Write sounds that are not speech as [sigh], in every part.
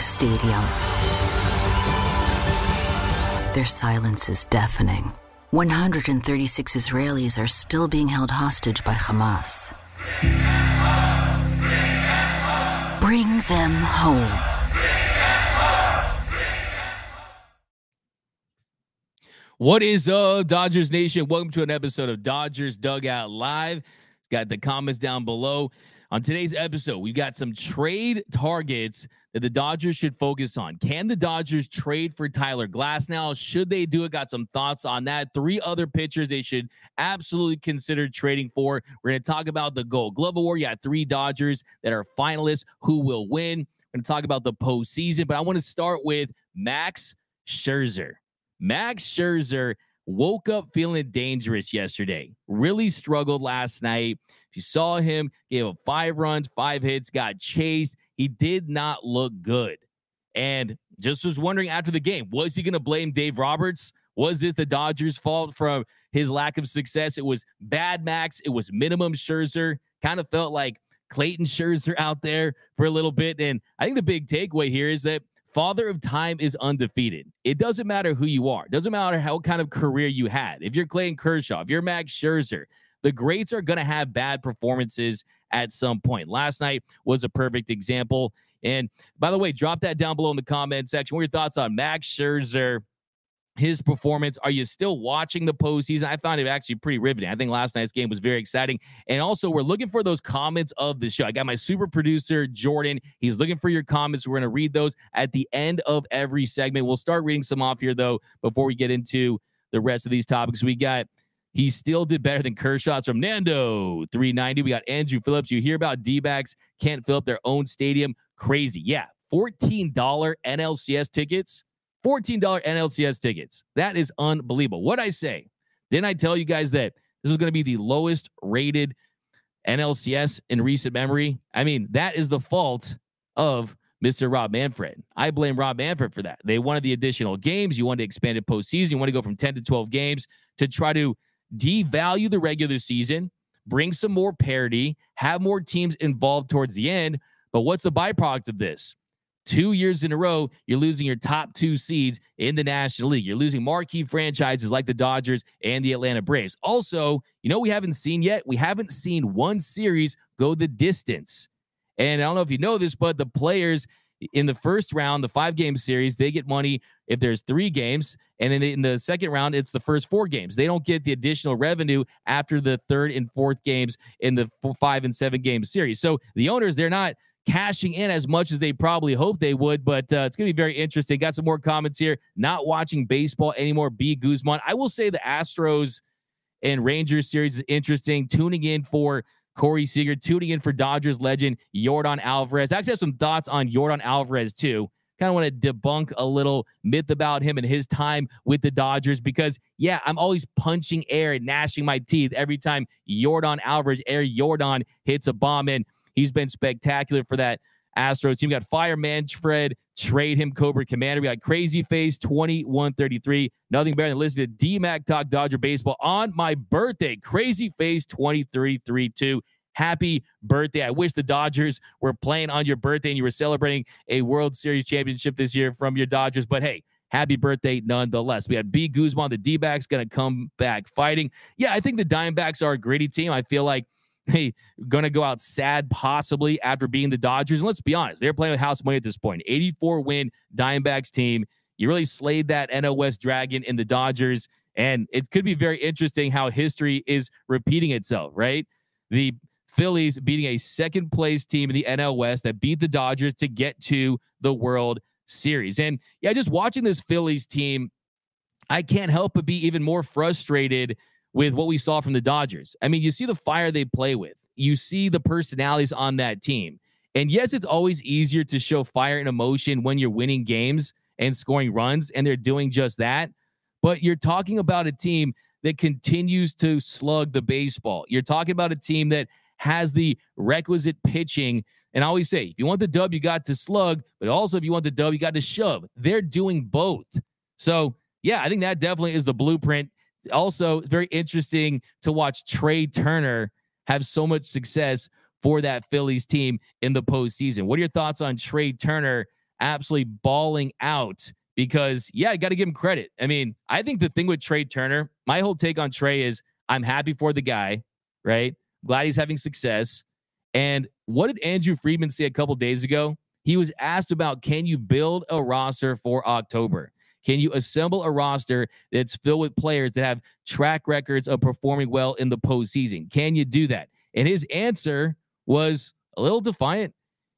stadium. Their silence is deafening. 136 Israelis are still being held hostage by Hamas. Bring them home. What is up, Dodgers Nation? Welcome to an episode of Dodgers Dugout Live. It's got the comments down below. On today's episode, we've got some trade targets that the Dodgers should focus on. Can the Dodgers trade for Tyler Glasnow? Should they do it? Got some thoughts on that. Three other pitchers they should absolutely consider trading for. We're going to talk about the Gold Glove Award. You got three Dodgers that are finalists. Who will win? We're going to talk about the postseason, but I want to start with Max Scherzer. Max Scherzer woke up feeling dangerous yesterday. Really struggled last night. If you saw him, gave up five runs, five hits, got chased. He did not look good. And just was wondering after the game, was he going to blame Dave Roberts? Was this the Dodgers' fault from his lack of success? It was bad Max. It was minimum Scherzer. Kind of felt like Clayton Scherzer out there for a little bit. And I think the big takeaway here is that Father of Time is undefeated. It doesn't matter who you are. It doesn't matter how kind of career you had. If you're Clayton Kershaw, if you're Max Scherzer, the greats are going to have bad performances at some point. Last night was a perfect example. And by the way, drop that down below in the comment section. What are your thoughts on Max Scherzer? His performance. Are you still watching the postseason? I found it actually pretty riveting. I think last night's game was very exciting. And also, we're looking for those comments of the show. I got my super producer, Jordan. He's looking for your comments. We're going to read those at the end of every segment. We'll start reading some off here, though, before we get into the rest of these topics. We got he still did better than Kershaw's from Nando 390. We got Andrew Phillips. You hear about D backs can't fill up their own stadium. Crazy. Yeah. $14 NLCS tickets $14 NLCS tickets. That is unbelievable. What I say? Didn't I tell you guys that this is going to be the lowest rated NLCS in recent memory? I mean, that is the fault of Mr. Rob Manfred. I blame Rob Manfred for that. They wanted the additional games. You wanted to expand it postseason. You want to go from 10 to 12 games to try to devalue the regular season, bring some more parity, have more teams involved towards the end. But what's the byproduct of this? Two years in a row, you're losing your top two seeds in the National League. You're losing marquee franchises like the Dodgers and the Atlanta Braves. Also, you know, we haven't seen yet, we haven't seen one series go the distance. And I don't know if you know this, but the players in the first round, the five game series, they get money if there's three games. And then in the second round, it's the first four games. They don't get the additional revenue after the third and fourth games in the five and seven game series. So the owners, they're not cashing in as much as they probably hoped they would. But uh, it's going to be very interesting. Got some more comments here. Not watching baseball anymore. B. Guzman. I will say the Astros and Rangers series is interesting. Tuning in for Corey Seager, tuning in for Dodgers legend Yordan Alvarez. I actually have some thoughts on Yordan Alvarez too. Kind of want to debunk a little myth about him and his time with the Dodgers because, yeah, I'm always punching air and gnashing my teeth every time Yordan Alvarez, Air Yordan hits a bomb. And He's been spectacular for that Astros team. We got Fire Manfred, trade him, Cobra Commander. We got Crazy Face 2133. Nothing better than listening to D Mac Talk Dodger Baseball on my birthday. Crazy Face 2332. Happy birthday. I wish the Dodgers were playing on your birthday and you were celebrating a World Series championship this year from your Dodgers. But hey, happy birthday nonetheless. We had B Guzman, the D backs, going to come back fighting. Yeah, I think the Diamondbacks are a gritty team. I feel like going to go out sad possibly after being the Dodgers. And let's be honest, they're playing with house money at this point. 84 win Diamondbacks team. You really slayed that NL West Dragon in the Dodgers. And it could be very interesting how history is repeating itself, right? The Phillies beating a second place team in the NL West that beat the Dodgers to get to the World Series. And yeah, just watching this Phillies team, I can't help but be even more frustrated with what we saw from the Dodgers. I mean, you see the fire they play with, you see the personalities on that team. And yes, it's always easier to show fire and emotion when you're winning games and scoring runs, and they're doing just that. But you're talking about a team that continues to slug the baseball. You're talking about a team that has the requisite pitching. And I always say, if you want the dub, you got to slug, but also if you want the dub, you got to shove. They're doing both. So, yeah, I think that definitely is the blueprint also, it's very interesting to watch Trea Turner have so much success for that Phillies team in the postseason. What are your thoughts on Trea Turner absolutely balling out because, yeah, I got to give him credit. I mean, I think the thing with Trea Turner, my whole take on Trea is I'm happy for the guy, right? Glad he's having success. And what did Andrew Friedman say a couple days ago? He was asked about can you build a roster for October? Can you assemble a roster that's filled with players that have track records of performing well in the postseason? Can you do that? And his answer was a little defiant.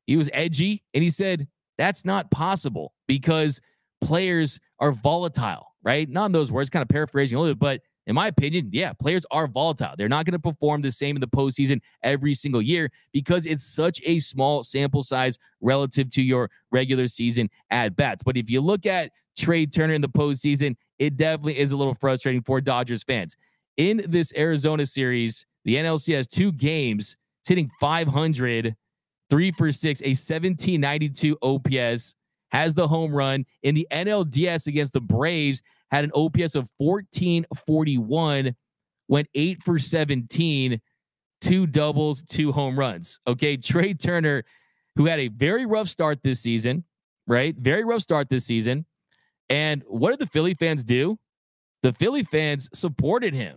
He was edgy and he said, that's not possible because players are volatile, right? Not in those words, kind of paraphrasing a little bit, but in my opinion, yeah, players are volatile. They're not going to perform the same in the postseason every single year because it's such a small sample size relative to your regular season at bats. But if you look at Trea Turner in the postseason, it definitely is a little frustrating for Dodgers fans. In this Arizona series, the NLCS two games, hitting 500, three for six, a 1792 OPS, has the home run. In the NLDS against the Braves, had an OPS of 1441, went eight for 17, two doubles, two home runs. Okay. Trea Turner, who had a very rough start this season, right? Very rough start this season. And what did the Philly fans do? The Philly fans supported him.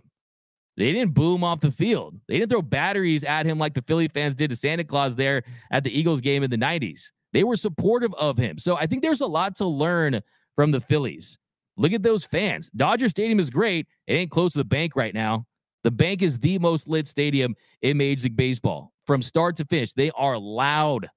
They didn't boom off the field. They didn't throw batteries at him like the Philly fans did to Santa Claus there at the Eagles game in the 90s. They were supportive of him. So I think there's a lot to learn from the Phillies. Look at those fans. Dodger Stadium is great. It ain't close to the bank right now. The bank is the most lit stadium in Major League Baseball. From start to finish, they are loud.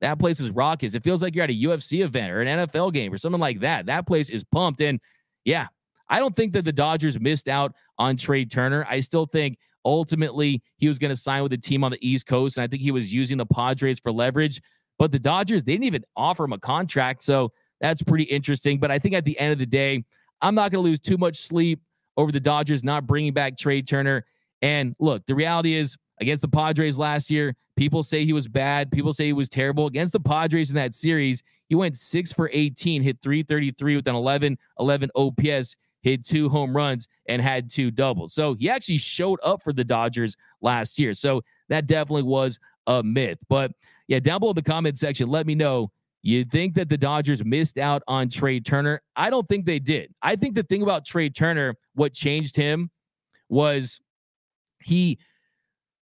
That place is raucous. It feels like you're at a UFC event or an NFL game or something like that. That place is pumped. And yeah, I don't think that the Dodgers missed out on Trea Turner. I still think ultimately he was going to sign with a team on the East Coast. And I think he was using the Padres for leverage. But the Dodgers, they didn't even offer him a contract. So that's pretty interesting. But I think at the end of the day, I'm not going to lose too much sleep over the Dodgers not bringing back Trea Turner. And look, the reality is against the Padres last year, people say he was bad. People say he was terrible. Against the Padres in that series, he went six for 18, hit 333 with an 11 11 OPS, hit two home runs, and had two doubles. So he actually showed up for the Dodgers last year. So that definitely was a myth. But yeah, down below in the comment section, let me know you think that the Dodgers missed out on Trea Turner? I don't think they did. I think the thing about Trea Turner, what changed him was he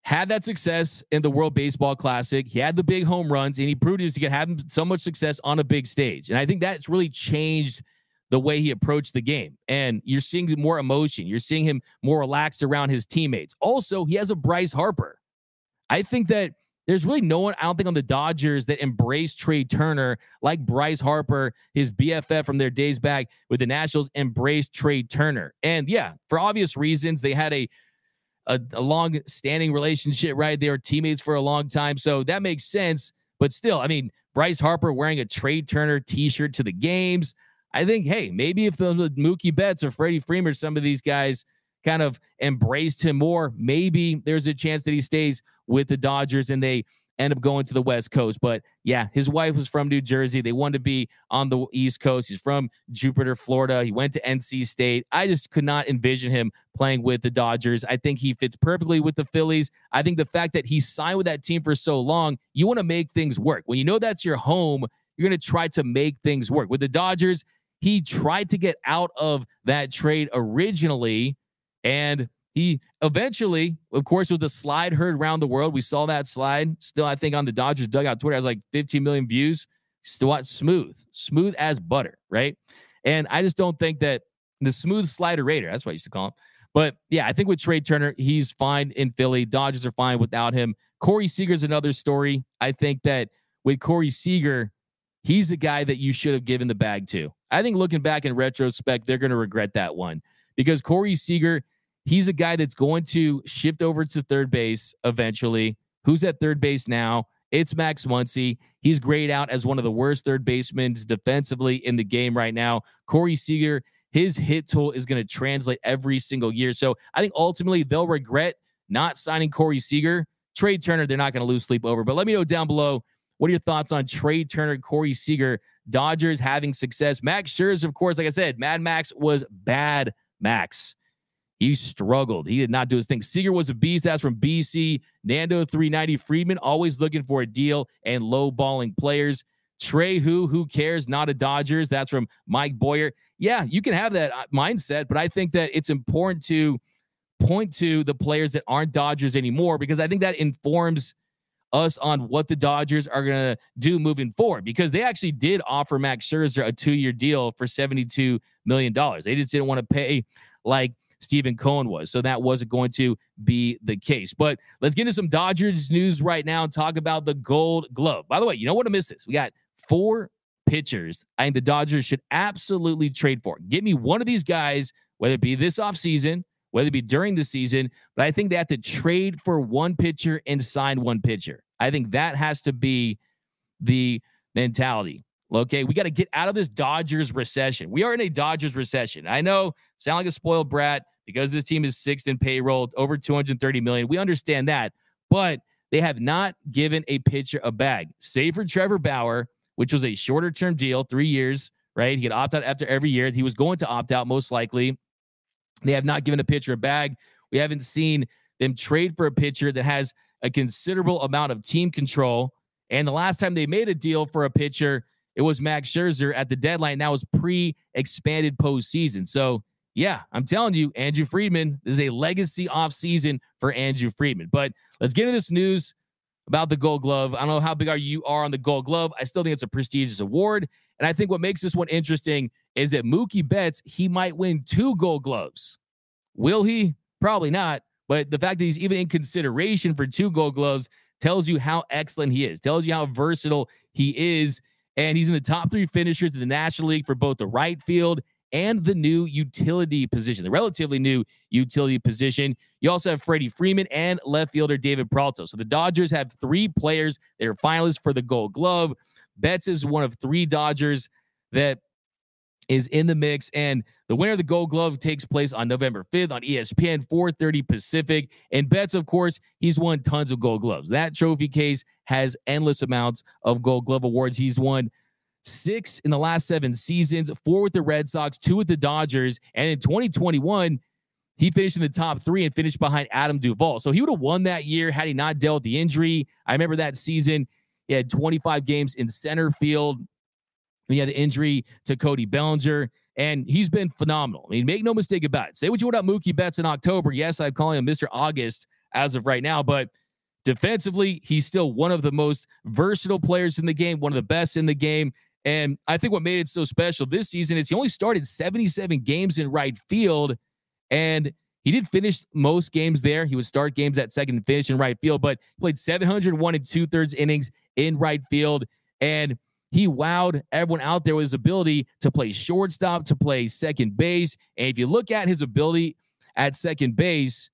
had that success in the World Baseball Classic. He had the big home runs, and he proved he could have so much success on a big stage. And I think that's really changed the way he approached the game. And you're seeing more emotion. You're seeing him more relaxed around his teammates. Also, he has a Bryce Harper. I think that there's really no one, I don't think, on the Dodgers that embrace Trea Turner like Bryce Harper, his BFF from their days back with the Nationals, embraced Trea Turner. And yeah, for obvious reasons, they had a a, a long standing relationship, right? They were teammates for a long time. So that makes sense. But still, I mean, Bryce Harper wearing a Trea Turner t shirt to the games. I think, hey, maybe if the Mookie Betts or Freddie Freeman, some of these guys kind of embraced him more, maybe there's a chance that he stays with the Dodgers and they end up going to the West Coast. But yeah, his wife was from New Jersey. They wanted to be on the East Coast. He's from Jupiter, Florida. He went to NC State. I just could not envision him playing with the Dodgers. I think he fits perfectly with the Phillies. I think the fact that he signed with that team for so long, you want to make things work. When you know that's your home, you're going to try to make things work. With the Dodgers, he tried to get out of that trade originally and he eventually, of course, with the slide heard around the world, we saw that slide. Still, I think on the Dodgers dugout Twitter has like 15 million views. Still smooth, smooth as butter, right? And I just don't think that the smooth slider raider, that's what I used to call him. But yeah, I think with Trea Turner, he's fine in Philly. Dodgers are fine without him. Corey Seager's another story. I think that with Corey Seager, he's the guy that you should have given the bag to. I think looking back in retrospect, they're going to regret that one because Corey Seager – He's a guy that's going to shift over to third base eventually. Who's at third base now? It's Max Muncy. He's grayed out as one of the worst third basemen defensively in the game right now. Corey Seager, his hit tool is going to translate every single year. So I think ultimately they'll regret not signing Corey Seager. Trea Turner, they're not going to lose sleep over. But let me know down below what are your thoughts on Trea Turner, Corey Seager, Dodgers having success? Max Scherzer, of course, like I said, Mad Max was bad Max. He struggled. He did not do his thing. Seager was a beast. That's from BC. Nando 390 Friedman, always looking for a deal and low balling players. Trea, who, who cares? Not a Dodgers. That's from Mike Boyer. Yeah, you can have that uh, mindset, but I think that it's important to point to the players that aren't Dodgers anymore because I think that informs us on what the Dodgers are going to do moving forward because they actually did offer Max Scherzer a two year deal for $72 million. They just didn't want to pay like Steven Cohen was. So that wasn't going to be the case. But let's get into some Dodgers news right now and talk about the gold glove. By the way, you know what to miss this? We got four pitchers I think the Dodgers should absolutely trade for. Give me one of these guys, whether it be this offseason, whether it be during the season, but I think they have to trade for one pitcher and sign one pitcher. I think that has to be the mentality. Okay, we got to get out of this Dodgers recession. We are in a Dodgers recession. I know, sound like a spoiled brat because this team is sixth in payroll, over 230 million. We understand that, but they have not given a pitcher a bag, save for Trevor Bauer, which was a shorter term deal, three years, right? He could opt out after every year. He was going to opt out most likely. They have not given a pitcher a bag. We haven't seen them trade for a pitcher that has a considerable amount of team control. And the last time they made a deal for a pitcher, it was Max Scherzer at the deadline. That was pre expanded postseason. So, yeah, I'm telling you, Andrew Friedman this is a legacy off season for Andrew Friedman. But let's get into this news about the Gold Glove. I don't know how big are you are on the Gold Glove. I still think it's a prestigious award, and I think what makes this one interesting is that Mookie Betts he might win two Gold Gloves. Will he? Probably not. But the fact that he's even in consideration for two Gold Gloves tells you how excellent he is. Tells you how versatile he is, and he's in the top three finishers in the National League for both the right field and the new utility position, the relatively new utility position. You also have Freddie Freeman and left fielder David Peralta. So the Dodgers have three players that are finalists for the Gold Glove. Betts is one of three Dodgers that is in the mix. And the winner of the Gold Glove takes place on November 5th on ESPN, 4:30 Pacific. And Betts, of course, he's won tons of Gold Gloves. That trophy case has endless amounts of Gold Glove awards. He's won six in the last seven seasons, four with the Red Sox, two with the Dodgers, and in 2021. He finished in the top three and finished behind Adam Duvall. So he would have won that year had he not dealt the injury. I remember that season. He had 25 games in center field. He had the injury to Cody Bellinger, and he's been phenomenal. I mean, make no mistake about it. Say what you want about Mookie Betts in October. Yes, I'm calling him Mr. August as of right now, but defensively, he's still one of the most versatile players in the game, one of the best in the game. And I think what made it so special this season is he only started 77 games in right field, and he did finish most games there. He would start games at second and finish in right field, but played 701 and two thirds innings in right field. And he wowed everyone out there with his ability to play shortstop, to play second base. And if you look at his ability at second base,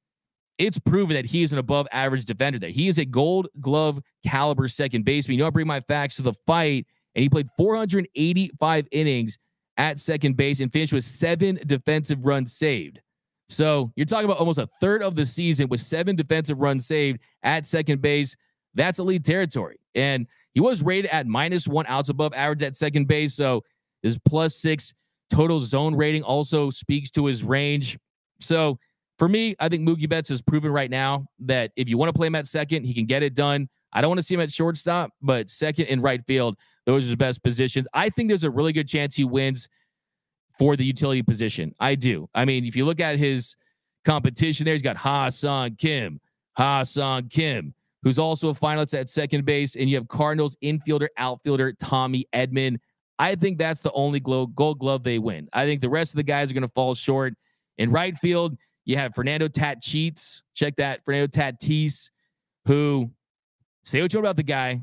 it's proven that he is an above average defender there. He is a gold glove caliber second baseman. You know, I bring my facts to the fight, and he played 485 innings at second base and finished with seven defensive runs saved. So you're talking about almost a third of the season with seven defensive runs saved at second base. That's elite territory. And he was rated at minus one outs above average at second base. So his plus six total zone rating also speaks to his range. So for me, I think Mookie Betts has proven right now that if you want to play him at second, he can get it done. I don't want to see him at shortstop, but second and right field, those are his best positions. I think there's a really good chance he wins for the utility position. I do. I mean, if you look at his competition there, he's got Ha-Seong Kim, Ha-Seong Kim, who's also a finalist at second base, and you have Cardinals infielder, outfielder Tommy Edman. I think that's the only gold glove they win. I think the rest of the guys are going to fall short. In right field, you have Fernando Tatis. Check that. Fernando Tatis, who say what you want about the guy,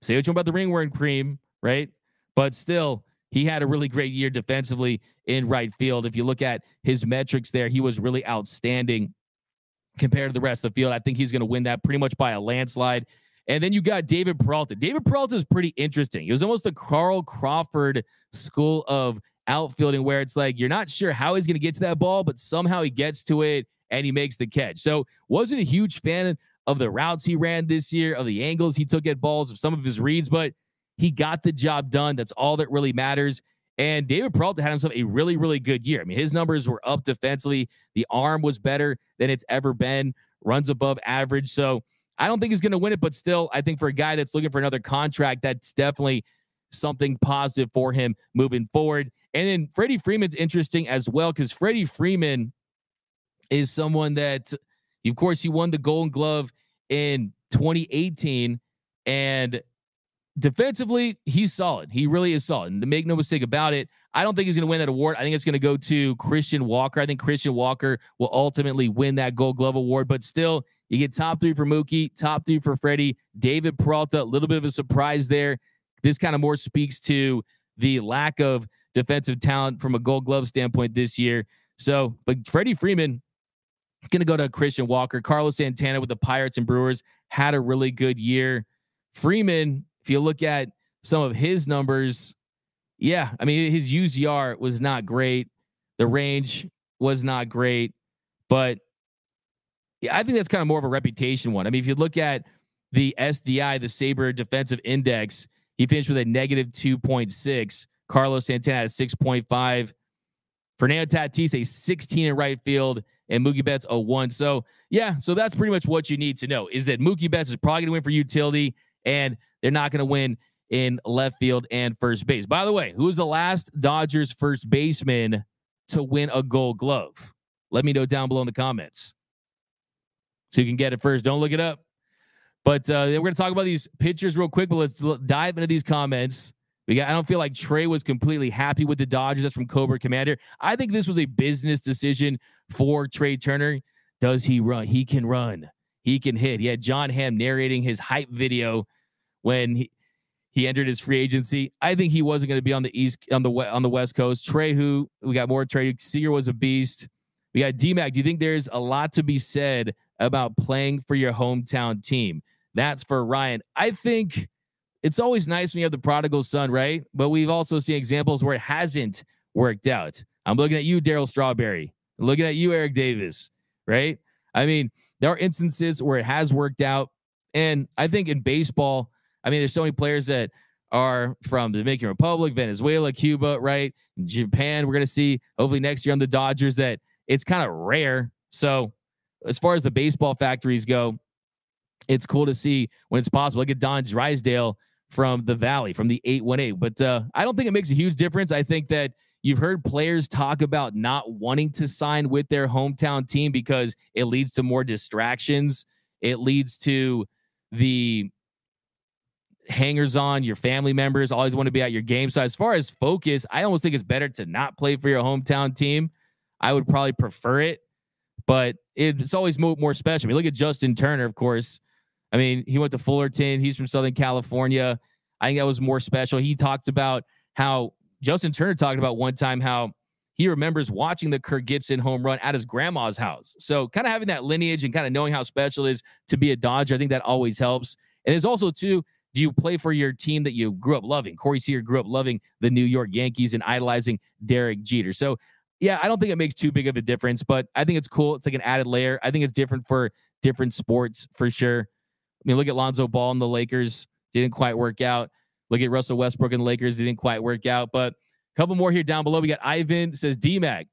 say what you want about the ringworm cream, right? But still, he had a really great year defensively in right field. If you look at his metrics there, he was really outstanding compared to the rest of the field. I think he's going to win that pretty much by a landslide. And then you got David Peralta. David Peralta is pretty interesting. He was almost the Carl Crawford school of outfielding, where it's like you're not sure how he's going to get to that ball, but somehow he gets to it and he makes the catch. So wasn't a huge fan of the routes he ran this year, of the angles he took at balls, of some of his reads, but he got the job done. That's all that really matters. And David Peralta had himself a really, really good year. I mean, his numbers were up defensively. The arm was better than it's ever been, runs above average. So I don't think he's going to win it, but still, I think for a guy that's looking for another contract, that's definitely something positive for him moving forward. And then Freddie Freeman's interesting as well because Freddie Freeman is someone that, of course, he won the Golden Glove in 2018. And defensively, he's solid. He really is solid. And to make no mistake about it, I don't think he's going to win that award. I think it's going to go to Christian Walker. I think Christian Walker will ultimately win that Gold Glove award. But still, you get top three for Mookie, top three for Freddie, David Peralta. A little bit of a surprise there. This kind of more speaks to the lack of defensive talent from a Gold Glove standpoint this year. So, but Freddie Freeman going to go to Christian Walker. Carlos Santana with the Pirates and Brewers had a really good year. Freeman, if you look at some of his numbers, yeah, I mean, his UZR was not great. The range was not great. But yeah, I think that's kind of more of a reputation one. I mean, if you look at the SDI, the SABR Defensive Index, he finished with a negative 2.6. Carlos Santana at 6.5. Fernando Tatis, a 16 in right field, and Mookie Betts, a one. So, yeah, so that's pretty much what you need to know is that Mookie Betts is probably going to win for utility, and they're not going to win in left field and first base. By the way, who was the last Dodgers first baseman to win a gold glove? Let me know down below in the comments so you can get it first. Don't look it up. But uh, we're going to talk about these pitchers real quick, but let's dive into these comments. We got, I don't feel like Trea was completely happy with the Dodgers. That's from Cobra Commander. I think this was a business decision for Trea Turner. Does he run? He can run. He can hit. He had Jon Hamm narrating his hype video when he, he entered his free agency. I think he wasn't going to be on the east on the on the west coast. Trea, who we got more Trea Seager was a beast. We got DMAC. Do you think there's a lot to be said about playing for your hometown team? That's for Ryan. I think it's always nice when you have the prodigal son, right? But we've also seen examples where it hasn't worked out. I'm looking at you, Darryl Strawberry. I'm looking at you, Eric Davis, right? I mean, there are instances where it has worked out. And I think in baseball, I mean, there's so many players that are from the Dominican Republic, Venezuela, Cuba, right? Japan. We're going to see hopefully next year on the Dodgers that it's kind of rare. So, as far as the baseball factories go, it's cool to see when it's possible. Look at Don Drysdale from the Valley, from the 818. But uh, I don't think it makes a huge difference. I think that you've heard players talk about not wanting to sign with their hometown team because it leads to more distractions. It leads to the hangers on, your family members always want to be at your game. So, as far as focus, I almost think it's better to not play for your hometown team. I would probably prefer it, but it's always more, special. I mean, look at Justin Turner, of course. I mean, he went to Fullerton. He's from Southern California. I think that was more special. He talked about how Justin Turner talked about one time how he remembers watching the Kirk Gibson home run at his grandma's house. So, kind of having that lineage and kind of knowing how special it is to be a Dodger, I think that always helps. And there's also, too, do you play for your team that you grew up loving? Corey Seager grew up loving the New York Yankees and idolizing Derek Jeter. So, yeah, I don't think it makes too big of a difference, but I think it's cool. It's like an added layer. I think it's different for different sports for sure. I mean, look at Lonzo Ball and the Lakers. Didn't quite work out. Look at Russell Westbrook and Lakers. Didn't quite work out. But a couple more here down below. We got Ivan says, DMAG,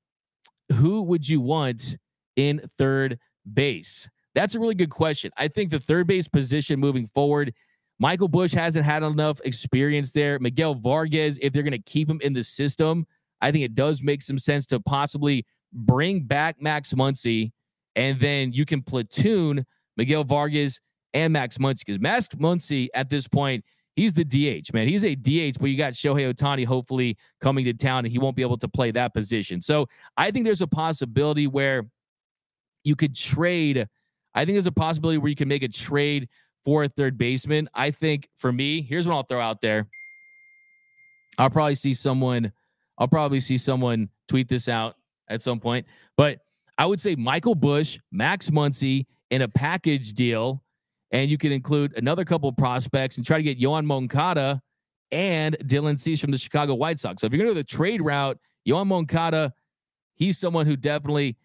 who would you want in third base? That's a really good question. I think the third base position moving forward Michael Busch hasn't had enough experience there. Miguel Vargas, if they're going to keep him in the system, I think it does make some sense to possibly bring back Max Muncy, and then you can platoon Miguel Vargas and Max Muncy because Max Muncy at this point he's the DH man. He's a DH, but you got Shohei Ohtani hopefully coming to town, and he won't be able to play that position. So I think there's a possibility where you could trade. I think there's a possibility where you can make a trade for a third baseman. I think for me, here's what I'll throw out there. I'll probably see someone, I'll probably see someone tweet this out at some point. But I would say Michael Busch, Max Muncy in a package deal. And you can include another couple prospects and try to get Yoan Moncada and Dylan Cease from the Chicago White Sox. So if you're going to go the trade route, Yoan Moncada, he's someone who definitely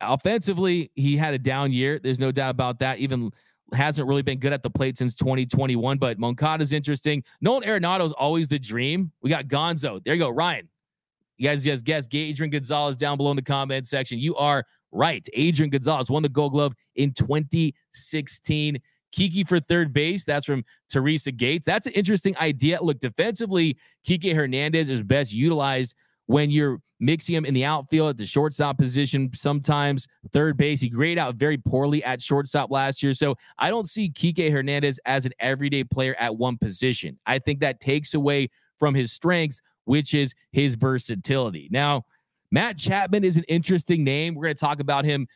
offensively, he had a down year. There's no doubt about that. Even hasn't really been good at the plate since 2021, but Moncada's interesting. Nolan Arenado's always the dream. We got Gonzo. There you go, Ryan. You guys just guess Gay Adrian Gonzalez down below in the comment section. You are right. Adrian Gonzalez won the Gold Glove in 2016. Kiki for third base. That's from Teresa Gates. That's an interesting idea. Look, defensively, Kike Hernandez is best utilized when you're mixing him in the outfield at the shortstop position, sometimes third base. He graded out very poorly at shortstop last year. So I don't see Kike Hernandez as an everyday player at one position. I think that takes away from his strengths, which is his versatility. Now, Matt Chapman is an interesting name. We're going to talk about him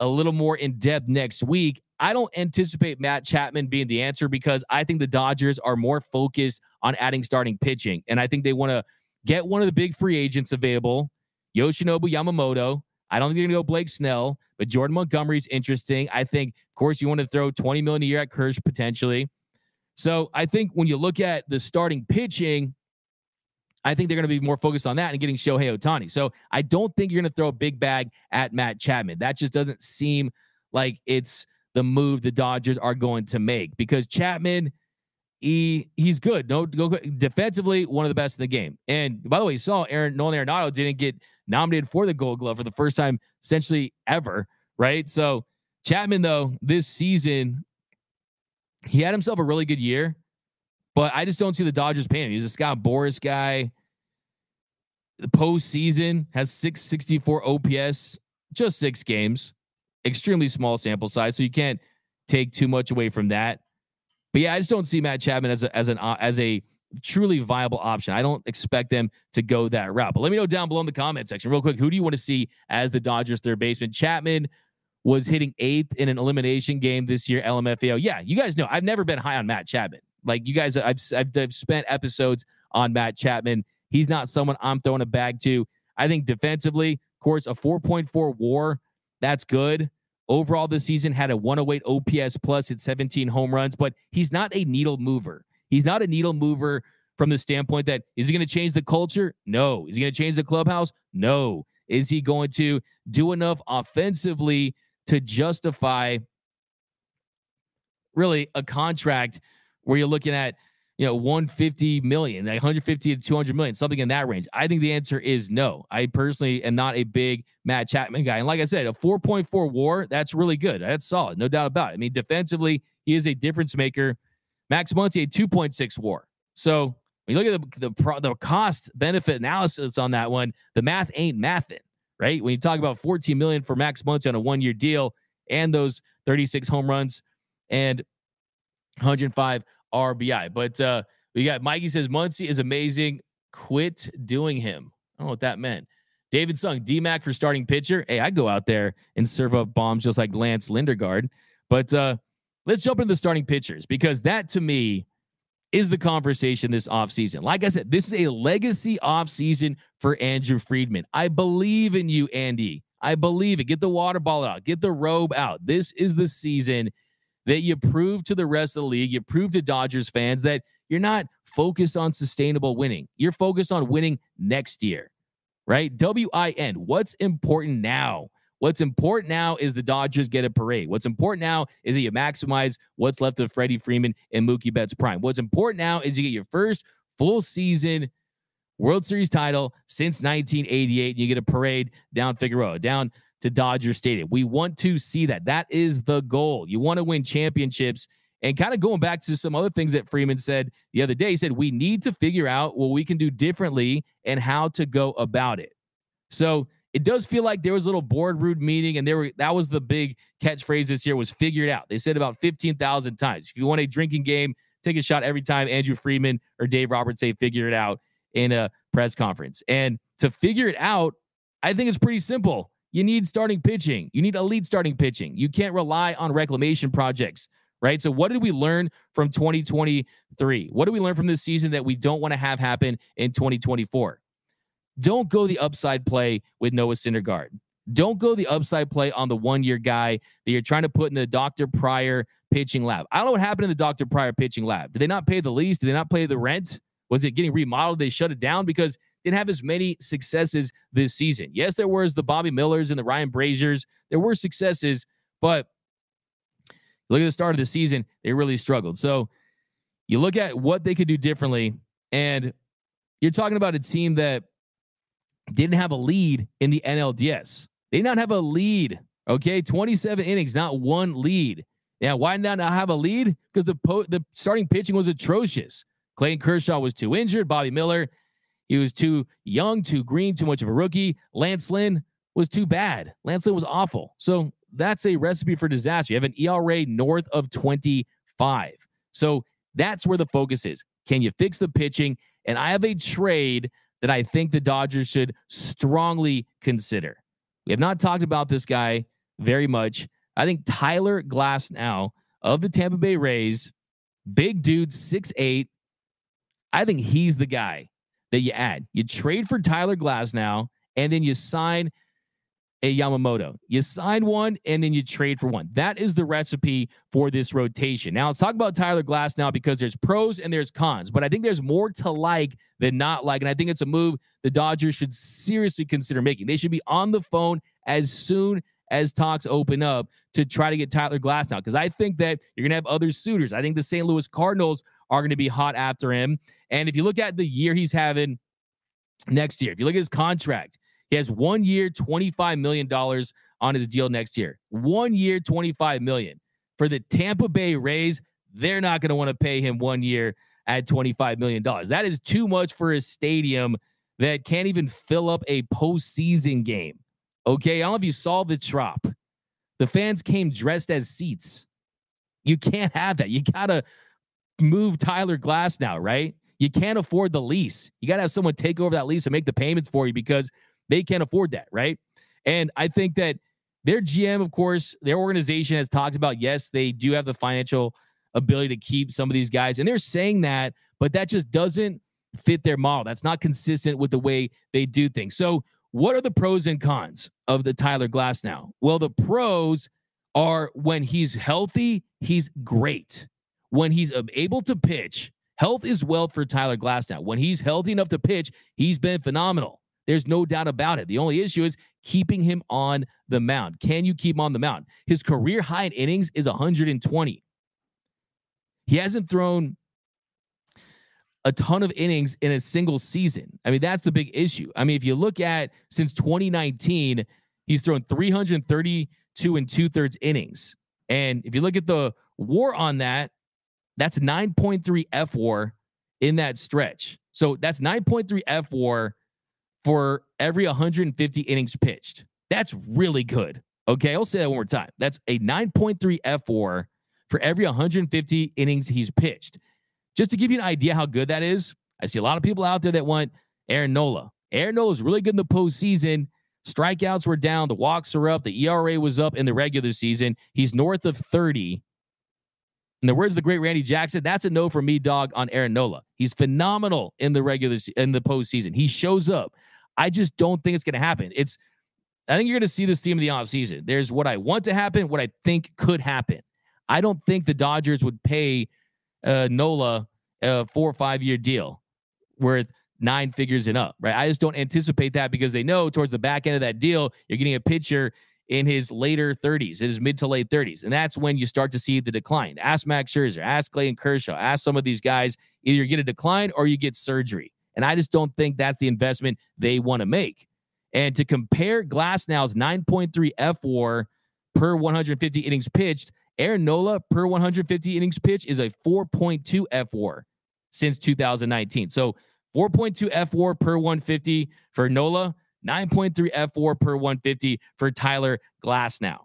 a little more in depth next week. I don't anticipate Matt Chapman being the answer because I think the Dodgers are more focused on adding starting pitching. And I think they want to get one of the big free agents available, Yoshinobu Yamamoto. I don't think they're going to go Blake Snell, but Jordan Montgomery's interesting. I think, of course, you want to throw 20 million a year at Kersh potentially. So I think when you look at the starting pitching, I think they're going to be more focused on that and getting Shohei Ohtani. So I don't think you're going to throw a big bag at Matt Chapman. That just doesn't seem like it's the move the Dodgers are going to make because Chapman he he's good. No, go defensively, one of the best in the game. And by the way, you saw Aaron Nolan Arenado didn't get nominated for the Gold Glove for the first time essentially ever, right? So Chapman, though, this season, he had himself a really good year, but I just don't see the Dodgers paying him. He's a Scott Boras guy. The postseason has 664 OPS, just six games, extremely small sample size. So you can't take too much away from that. But yeah, I just don't see Matt Chapman as a, as an uh, as a truly viable option. I don't expect them to go that route. But let me know down below in the comment section, real quick. Who do you want to see as the Dodgers third baseman? Chapman was hitting eighth in an elimination game this year, LMFAO. Yeah, you guys know I've never been high on Matt Chapman. Like you guys, I've, I've, I've spent episodes on Matt Chapman. He's not someone I'm throwing a bag to. I think defensively, of course, a 4.4 war, that's good overall this season had a 108 OPS plus at 17 home runs, but he's not a needle mover. He's not a needle mover from the standpoint that is he going to change the culture? No. Is he going to change the clubhouse? No. Is he going to do enough offensively to justify really a contract where you're looking at you know 150 million like 150 to 200 million something in that range. I think the answer is no. I personally am not a big matt chapman guy. And like i said a 4.4 war that's really good. That's solid no doubt about it. I mean defensively he is a difference maker. Max Muncy a 2.6 war. So when you look at the the, the cost benefit analysis on that one the math ain't mathing right? When you talk about 14 million for max Muncy on a one year deal and those 36 home runs and 105 RBI. But uh, we got Mikey says Muncy is amazing. Quit doing him. I don't know what that meant. David Sung, DMAC for starting pitcher. Hey, I go out there and serve up bombs just like Lance Lindergaard. But uh, let's jump into the starting pitchers because that to me is the conversation this offseason. Like I said, this is a legacy offseason for Andrew Friedman. I believe in you, Andy. I believe it. Get the water bottle out, get the robe out. This is the season that you prove to the rest of the league, you prove to Dodgers fans that you're not focused on sustainable winning. You're focused on winning next year, right? W I N. What's important now? What's important now is the Dodgers get a parade. What's important now is that you maximize what's left of Freddie Freeman and Mookie Betts prime. What's important now is you get your first full season World Series title since 1988. And you get a parade down Figueroa, down to Dodger Stadium. We want to see that. That is the goal. You want to win championships. And kind of going back to some other things that Freeman said the other day, he said, we need to figure out what we can do differently and how to go about it. So it does feel like there was a little boardroom meeting, and there were that was the big catchphrase this year was figured out. They said about 15,000 times. If you want a drinking game, take a shot every time Andrew Friedman or Dave Roberts say figure it out in a press conference. And to figure it out, I think it's pretty simple. You need starting pitching. You need elite starting pitching. You can't rely on reclamation projects, right? So, what did we learn from 2023? What did we learn from this season that we don't want to have happen in 2024? Don't go the upside play with Noah Syndergaard. Don't go the upside play on the one year guy that you're trying to put in the Dr. Prior pitching lab. I don't know what happened in the Dr. Prior pitching lab. Did they not pay the lease? Did they not pay the rent? Was it getting remodeled? They shut it down because didn't have as many successes this season. Yes, there was the Bobby Millers and the Ryan Brasiers. There were successes, but look at the start of the season, they really struggled. So you look at what they could do differently, and you're talking about a team that didn't have a lead in the NLDS. They did not have a lead. Okay, 27 innings, not one lead. Yeah, why not have a lead? Because the po- the starting pitching was atrocious. Clayton Kershaw was too injured. Bobby Miller, he was too young, too green, too much of a rookie. Lance Lynn was too bad. Lance Lynn was awful. So that's a recipe for disaster. You have an ERA north of 25. So that's where the focus is. Can you fix the pitching? And I have a trade that I think the Dodgers should strongly consider. We have not talked about this guy very much. I think Tyler Glasnow of the Tampa Bay Rays, big dude, six eight. I think he's the guy that you add. You trade for Tyler Glasnow, and then you sign a Yamamoto. You sign one and then you trade for one. That is the recipe for this rotation. Now, let's talk about Tyler Glasnow because there's pros and there's cons, but I think there's more to like than not like. And I think it's a move the Dodgers should seriously consider making. They should be on the phone as soon as talks open up to try to get Tyler Glasnow. because I think that you're going to have other suitors. I think the St. Louis Cardinals are going to be hot after him. And if you look at the year he's having next year, if you look at his contract, he has one year, $25 million on his deal next year. One year, 25 million. For the Tampa Bay Rays, they're not going to want to pay him one year at $25 million. That is too much for a stadium that can't even fill up a postseason game. Okay. I don't know if you saw the drop. The fans came dressed as seats. You can't have that. You got to move Tyler Glasnow, right? You can't afford the lease. You got to have someone take over that lease and make the payments for you because they can't afford that, right? And I think that their GM, of course, their organization has talked about yes, they do have the financial ability to keep some of these guys, and they're saying that, but that just doesn't fit their model. That's not consistent with the way they do things. So, what are the pros and cons of the Tyler Glasnow? Well, the pros are when he's healthy, he's great. When he's um, able to pitch, health is wealth for Tyler Glasnow. When he's healthy enough to pitch, he's been phenomenal. There's no doubt about it. The only issue is keeping him on the mound. Can you keep him on the mound? His career high in innings is 120. He hasn't thrown a ton of innings in a single season. I mean, that's the big issue. I mean, if you look at since 2019, he's thrown 332 and two thirds innings. And if you look at the war on that, that's 9.3 F war in that stretch. So that's 9.3 F war for every 150 innings pitched. That's really good. Okay, I'll say that one more time. That's a 9.3 F war for every 150 innings he's pitched. Just to give you an idea how good that is, I see a lot of people out there that want Aaron Nola. Aaron Nola is really good in the postseason. Strikeouts were down, the walks are up, the ERA was up in the regular season. He's north of 30. And the words of the great Randy Jackson, that's a no for me, dog, on Aaron Nola. He's phenomenal in the regular in the postseason. He shows up. I just don't think it's going to happen. It's, I think you're going to see this team in the offseason. There's what I want to happen, what I think could happen. I don't think the Dodgers would pay uh, Nola a four or five year deal worth nine figures and up, right? I just don't anticipate that because they know towards the back end of that deal, you're getting a pitcher in his later 30s, in his mid to late 30s. And that's when you start to see the decline. Ask Max Scherzer, ask Clayton Kershaw, ask some of these guys, either you get a decline or you get surgery. And I just don't think that's the investment they want to make. And to compare Glasnow's 9.3 F war per 150 innings pitched, Aaron Nola per 150 innings pitched is a 4.2 F war since 2019. So 4.2 F war per 150 for Nola, 9.3 F war per 150 for Tyler Glasnow.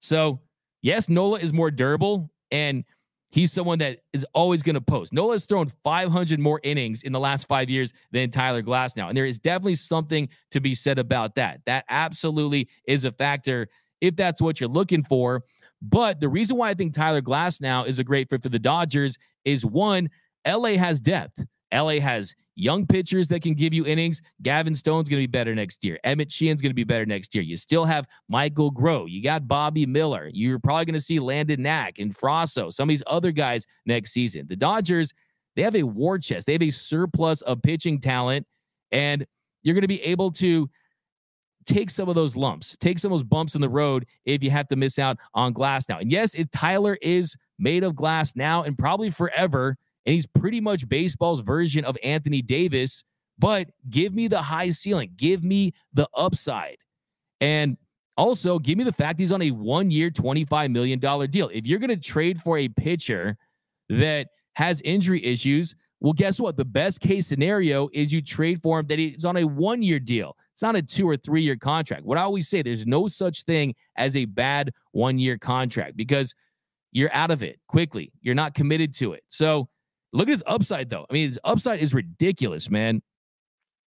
So, yes, Nola is more durable and he's someone that is always going to post. Nola's thrown 500 more innings in the last five years than Tyler Glasnow. And there is definitely something to be said about that. That absolutely is a factor if that's what you're looking for. But the reason why I think Tyler Glasnow is a great fit for the Dodgers is one, LA has depth. LA has young pitchers that can give you innings. Gavin Stone's going to be better next year. Emmett Sheehan's going to be better next year. You still have Michael Grove. You got Bobby Miller. You're probably going to see Landon Knack and Frasso, some of these other guys next season. The Dodgers, they have a war chest. They have a surplus of pitching talent, and you're going to be able to take some of those lumps, take some of those bumps in the road if you have to miss out on Glasnow. And yes, Tyler is made of glass now and probably forever and he's pretty much baseball's version of Anthony Davis. But give me the high ceiling, give me the upside. And Also, give me the fact he's on a one year, $25 million deal. If you're going to trade for a pitcher that has injury issues, well, guess what? The best case scenario is you trade for him that he's on a one year deal. It's not a two or three year contract. What I always say, there's no such thing as a bad one year contract because you're out of it quickly. You're not committed to it. So look at his upside, though. I mean, his upside is ridiculous, man.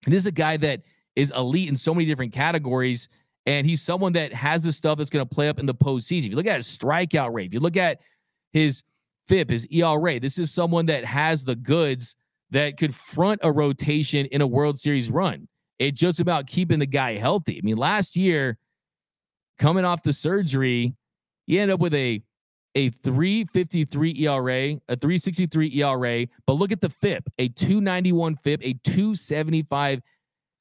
This is a guy that is elite in so many different categories. And he's someone that has the stuff that's going to play up in the postseason. If you look at his strikeout rate, if you look at his FIP, his ERA, this is someone that has the goods that could front a rotation in a World Series run. It's just about keeping the guy healthy. I mean, last year, coming off the surgery, he ended up with a a 353 ERA, a 363 ERA, but look at the FIP, a 291 FIP, a 275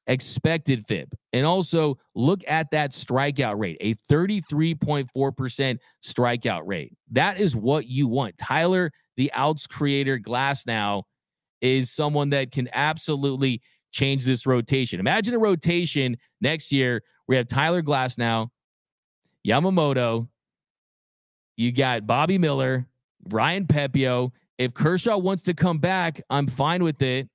expected FIP. And also look at that strikeout rate, a 33.4% strikeout rate. That is what you want. Tyler, the outs creator, Glasnow is someone that can absolutely change this rotation. Imagine a rotation next year. We have Tyler Glasnow, Yamamoto. You got Bobby Miller, Ryan Pepiot. If Kershaw wants to come back, I'm fine with it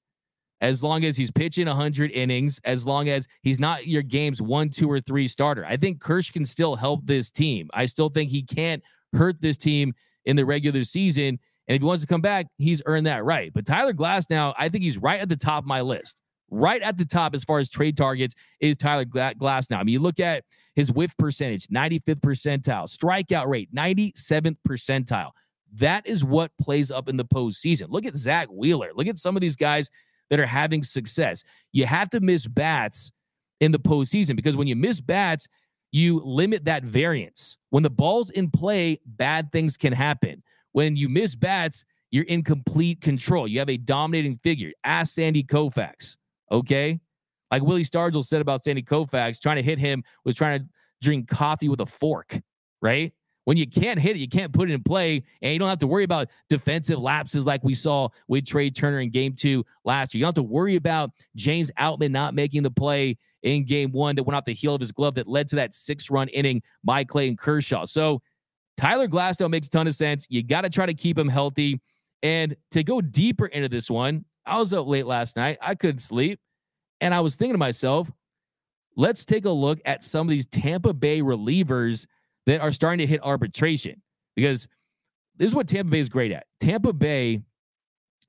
as long as he's pitching 100 innings, as long as he's not your game's one, two, or three starter. I think Kersh can still help this team. I still think he can't hurt this team in the regular season. And if he wants to come back, he's earned that right. But Tyler Glasnow, I think he's right at the top of my list. Right at the top as far as trade targets is Tyler Glasnow. I mean, you look at his whiff percentage, 95th percentile, strikeout rate, 97th percentile. That is what plays up in the postseason. Look at Zack Wheeler. Look at some of these guys that are having success. You have to miss bats in the postseason because when you miss bats, you limit that variance. When the ball's in play, bad things can happen. When you miss bats, you're in complete control. You have a dominating figure. Ask Sandy Koufax, okay? Like Willie Stargell said about Sandy Koufax, trying to hit him was trying to drink coffee with a fork, right? when you can't hit it, you can't put it in play, and you don't have to worry about defensive lapses like we saw with Trea Turner in game two last year. You don't have to worry about James Outman not making the play in game one that went off the heel of his glove that led to that six run inning by Clayton Kershaw. So Tyler Glasnow makes a ton of sense. You got to try to keep him healthy. And to go deeper into this one, I was up late last night. I couldn't sleep. And I was thinking to myself, let's take a look at some of these Tampa Bay relievers that are starting to hit arbitration because this is what Tampa Bay is great at. Tampa Bay,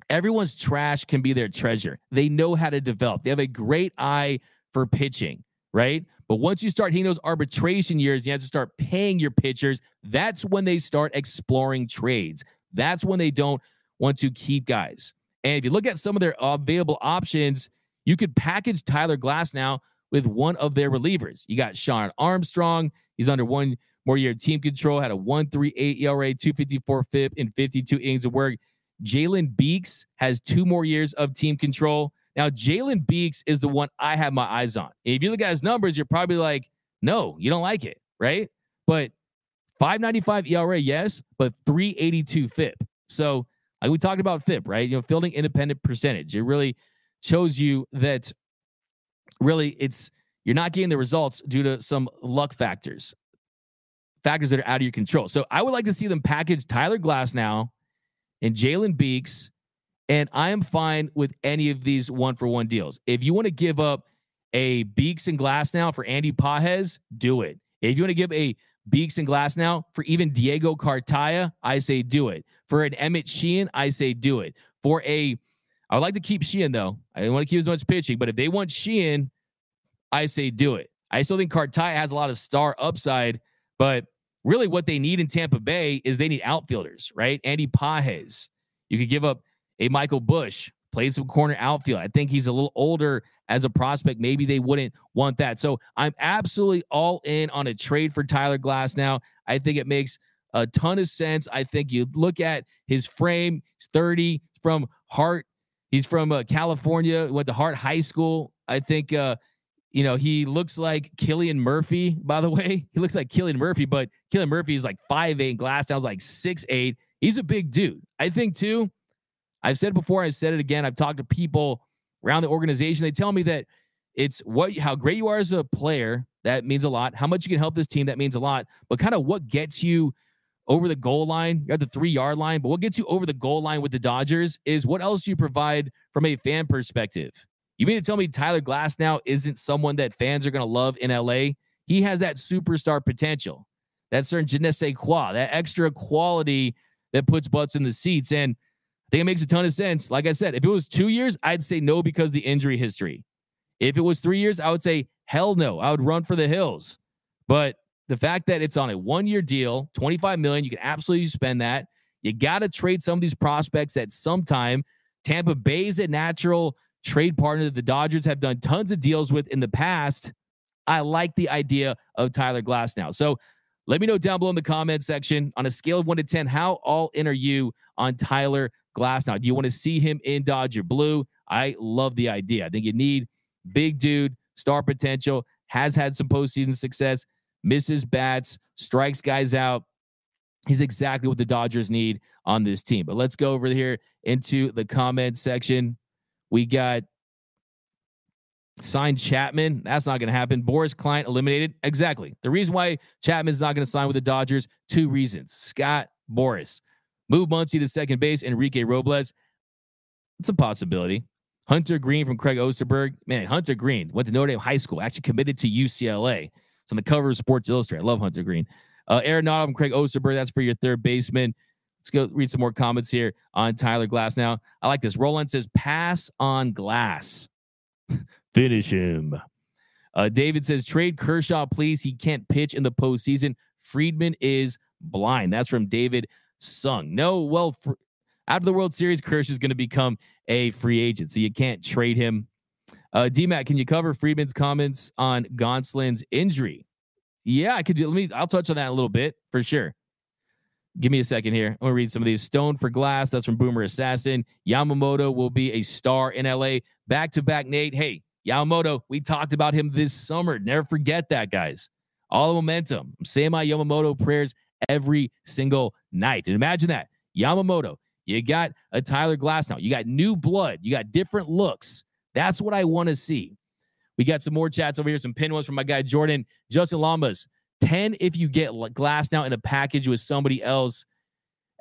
everyone's trash can be their treasure. They know how to develop, they have a great eye for pitching, right? But once you start hitting those arbitration years, you have to start paying your pitchers. That's when they start exploring trades. That's when they don't want to keep guys. And if you look at some of their available options, you could package Tyler Glasnow with one of their relievers. You got Shawn Armstrong. He's under one more year of team control, had a 138 ERA, 254 FIP, and 52 innings of work. Jalen Beeks has two more years of team control. Now, Jalen Beeks is the one I have my eyes on. If you look at his numbers, you're probably like, no, you don't like it, right? But 595 ERA, yes, but 382 FIP. So, like we talked about FIP, right? You know, fielding independent percentage. It really shows you that really it's you're not getting the results due to some luck factors factors that are out of your control. So I would like to see them package Tyler Glasnow and Jalen Beeks. And I am fine with any of these one for one deals. If you want to give up a Beeks and Glasnow for Andy Pages, do it. If you want to give a Beeks and Glasnow for even Diego Cartaya, I say do it. For an Emmett Sheehan, I say do it. For a, I would like to keep Sheehan though. I don't want to keep as much pitching, but if they want Sheehan, I say do it. I still think Cartaya has a lot of star upside but really, what they need in Tampa Bay is they need outfielders, right? Andy Pages. You could give up a Michael Busch, played some corner outfield. I think he's a little older as a prospect. Maybe they wouldn't want that. So I'm absolutely all in on a trade for Tyler Glasnow. I think it makes a ton of sense. I think you look at his frame, he's 30 from Hart. He's from uh, California, went to Hart High School. I think uh, you know, he looks like Cillian Murphy, by the [laughs] way. He looks like Cillian Murphy, but Cillian Murphy is like 5'8, Glass Glasnow's like six eight. He's a big dude. I think, too, I've said before, I've said it again. I've talked to people around the organization. They tell me that It's what how great you are as a player. That means a lot. How much you can help this team. That means a lot. But kind of what gets you over the goal line. You're at the three yard line, but what gets you over the goal line with the Dodgers is what else you provide from a fan perspective. You mean to tell me Tyler Glasnow isn't someone that fans are going to love in LA? He has that superstar potential, that certain je ne sais quoi, that extra quality that puts butts in the seats. And I think it makes a ton of sense. Like I said, if it was two years, I'd say no because the injury history. If it was three years, I would say hell no. I would run for the hills. But the fact that it's on a one year deal, 25 million, you can absolutely spend that. You got to trade some of these prospects at some time. Tampa Bay is a natural trade partner that the Dodgers have done tons of deals with in the past. I like the idea of Tyler Glasnow. So let me know down below in the comment section on a scale of one to 10, how all in are you on Tyler Glasnow? Do you want to see him in Dodger Blue? I love the idea. I think you need big dude, star potential, has had some postseason success misses bats, strikes guys out. He's exactly what the Dodgers need on this team. But let's go over here into the comment section. We got signed Chapman. That's not going to happen. Boras Client eliminated. Exactly. The reason why Chapman is not going to sign with the Dodgers, two reasons. Scott Boras. Move Muncy to second base. Enrique Robles. It's a possibility. Hunter Greene from Craig Osterberg. Man, Hunter Greene went to Notre Dame High School, actually committed to UCLA. It's on the cover of Sports Illustrated. I love Hunter Greene. Uh, Aaron Nottom, Craig Osterberg. That's for your third baseman. Let's go read some more comments here on Tyler Glass. Now, I like this. Roland says, pass on glass. [laughs] Finish him. Uh, David says, trade Kershaw, please. He can't pitch in the postseason. Friedman is blind. That's from David Sung. No, well, for, after the World Series, Kershaw is going to become a free agent, so you can't trade him. Uh, DMAC, can you cover Friedman's comments on Gonsolin's injury? Yeah, I could do. Let me. I'll touch on that a little bit for sure. Give me a second here. I'm gonna read some of these. Stone for Glass. That's from Boomer Assassin. Yamamoto will be a star in LA. Back to back, Nate. Hey, Yamamoto. We talked about him this summer. Never forget that, guys. All the momentum. I'm saying my Yamamoto prayers every single night. And imagine that Yamamoto. You got a Tyler Glasnow. You got new blood. You got different looks. That's what I want to see. We got some more chats over here, some pin ones from my guy Jordan. Justin Lambas, 10 if you get Glasnow in a package with somebody else,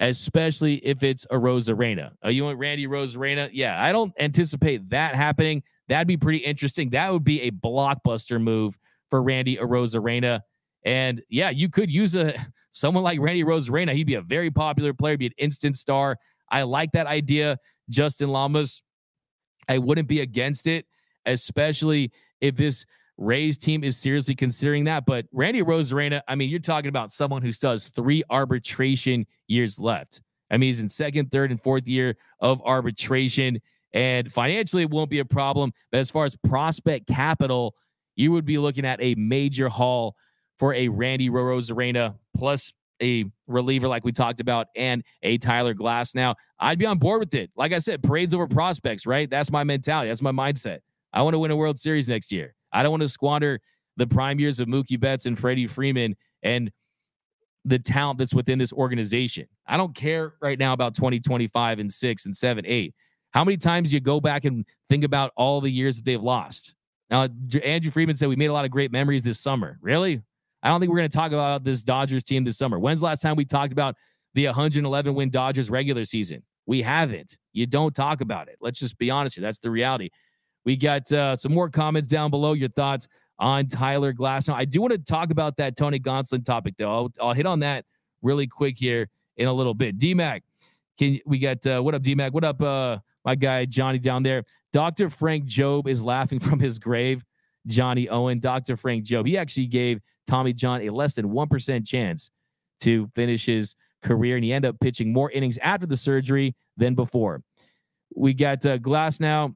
especially if it's a Arozarena. Are oh, you want Randy Arozarena? Yeah, I don't anticipate that happening. That'd be pretty interesting. That would be a blockbuster move for Randy Arozarena. And yeah, you could use a [laughs] someone like Randy Arozarena. He'd be a very popular player, be an instant star. I like that idea, Justin Lamas. I wouldn't be against it, especially if this Rays team is seriously considering that. But Randy Arozarena, I mean, you're talking about someone who still has three arbitration years left. I mean, he's in second, third, and fourth year of arbitration. And financially, it won't be a problem. But as far as prospect capital, you would be looking at a major haul for a Randy Arozarena plus a reliever like we talked about and a Tyler Glass. Now, I'd be on board with it. Like I said, parades over prospects, right? That's my mentality. That's my mindset. I want to win a World Series next year. I don't want to squander the prime years of Mookie Betts and Freddie Freeman and the talent that's within this organization. I don't care right now about 2025 and six and seven, eight. How many times you go back and think about all the years that they've lost? Now, Andrew Friedman said we made a lot of great memories this summer. Really? I don't think we're going to talk about this Dodgers team this summer. When's the last time we talked about the 111 win Dodgers regular season? We haven't. You don't talk about it. Let's just be honest here. That's the reality. We got uh, some more comments down below. Your thoughts on Tyler Glass. Now, I do want to talk about that Tony Gonsolin topic, though. I'll, I'll hit on that really quick here in a little bit. DMAC, can we got uh, what up, DMAC? What up, uh, my guy Johnny down there? Dr. Frank Jobe is laughing [laughs] from his grave. Johnny Owen, Dr. Frank Jobe. He actually gave Tommy John a less than 1% chance to finish his career, and he ended up pitching more innings after the surgery than before. We got uh, Glasnow.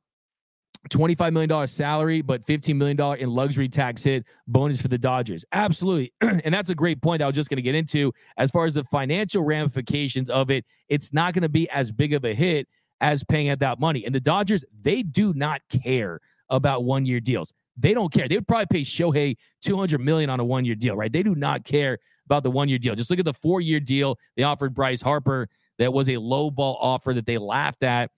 $25 million salary, but $15 million in luxury tax hit bonus for the Dodgers. Absolutely. [clears throat] and that's a great point I was just going to get into. As far as the financial ramifications of it, it's not going to be as big of a hit as paying out that money. And the Dodgers, they do not care about one year deals. They don't care. They would probably pay Shohei 200 million on a one year deal, right? They do not care about the one year deal. Just look at the four year deal they offered Bryce Harper. That was a low ball offer that they laughed at.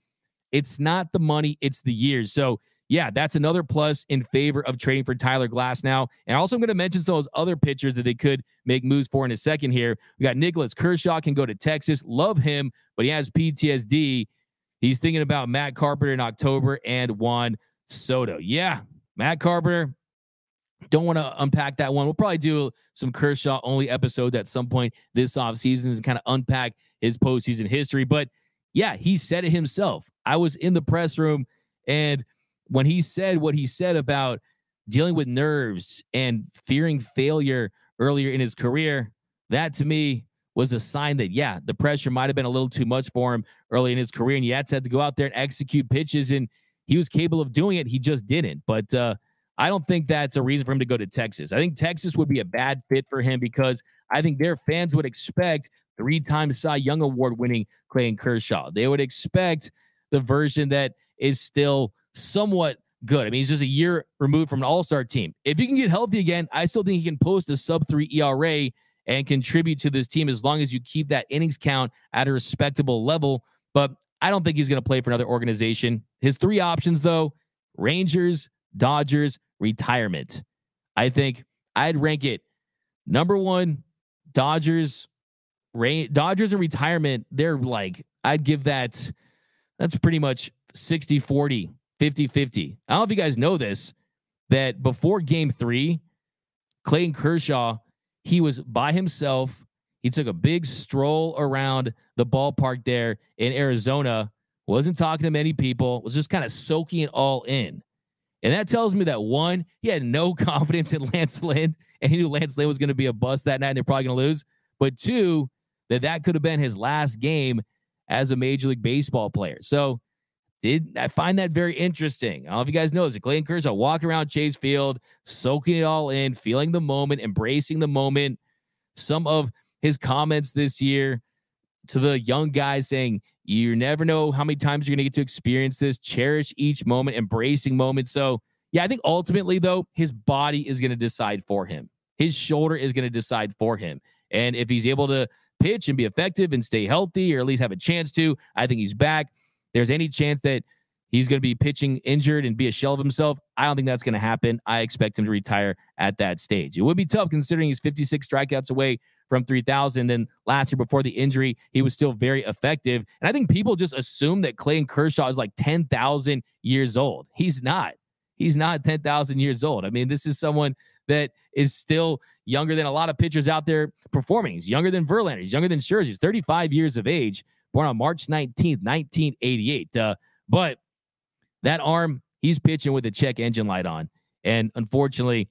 It's not the money, it's the years. So, yeah, that's another plus in favor of trading for Tyler Glasnow. And also, I'm going to mention some of those other pitchers that they could make moves for in a second here. We got Nicholas Kershaw can go to Texas. Love him, but he has PTSD. He's thinking about Matt Carpenter in October and Juan Soto. Yeah, Matt Carpenter. Don't want to unpack that one. We'll probably do some Kershaw only episode at some point this offseason and kind of unpack his postseason history. But yeah, he said it himself. I was in the press room and when he said what he said about dealing with nerves and fearing failure earlier in his career, that to me was a sign that, yeah, the pressure might have been a little too much for him early in his career. And he had to, have to go out there and execute pitches, and he was capable of doing it. He just didn't. But uh, I don't think that's a reason for him to go to Texas. I think Texas would be a bad fit for him because I think their fans would expect three time Cy Young Award winning Clayton Kershaw. They would expect the version that is still somewhat good. I mean, he's just a year removed from an all star team. If he can get healthy again, I still think he can post a sub three ERA and contribute to this team as long as you keep that innings count at a respectable level. But I don't think he's going to play for another organization. His three options, though Rangers, Dodgers, retirement. I think I'd rank it number one, Dodgers, Ra- Dodgers and retirement. They're like, I'd give that, that's pretty much 60 40 50 50. I don't know if you guys know this, that before game three, Clayton Kershaw, he was by himself. He took a big stroll around the ballpark there in Arizona, wasn't talking to many people, was just kind of soaking it all in. And that tells me that one, he had no [laughs] confidence in Lance Lynn, and he knew Lance Lynn was going to be a bust that night and they're probably going to lose. But two, that that could have been his last game as a Major League Baseball player. So did I find that very interesting? I don't know if you guys know this. Clayton Kershaw walking around Chase Field, soaking it all in, feeling the moment, embracing the moment. Some of his comments this year to the young guys saying, You never know how many times you're going to get to experience this. Cherish each moment, embracing moments. So, yeah, I think ultimately, though, his body is going to decide for him. His shoulder is going to decide for him. And if he's able to pitch and be effective and stay healthy, or at least have a chance to, I think he's back there's any chance that he's going to be pitching injured and be a shell of himself, I don't think that's going to happen. I expect him to retire at that stage. It would be tough considering he's 56 strikeouts away from 3,000. Then last year before the injury, he was still very effective. And I think people just assume that Clayton Kershaw is like 10,000 years old. He's not. He's not 10,000 years old. I mean, this is someone that is still younger than a lot of pitchers out there performing. He's younger than Verlander. He's younger than Scherzer. He's 35 years of age born on March 19th, 1988. Uh, but that arm, he's pitching with a check engine light on. And unfortunately,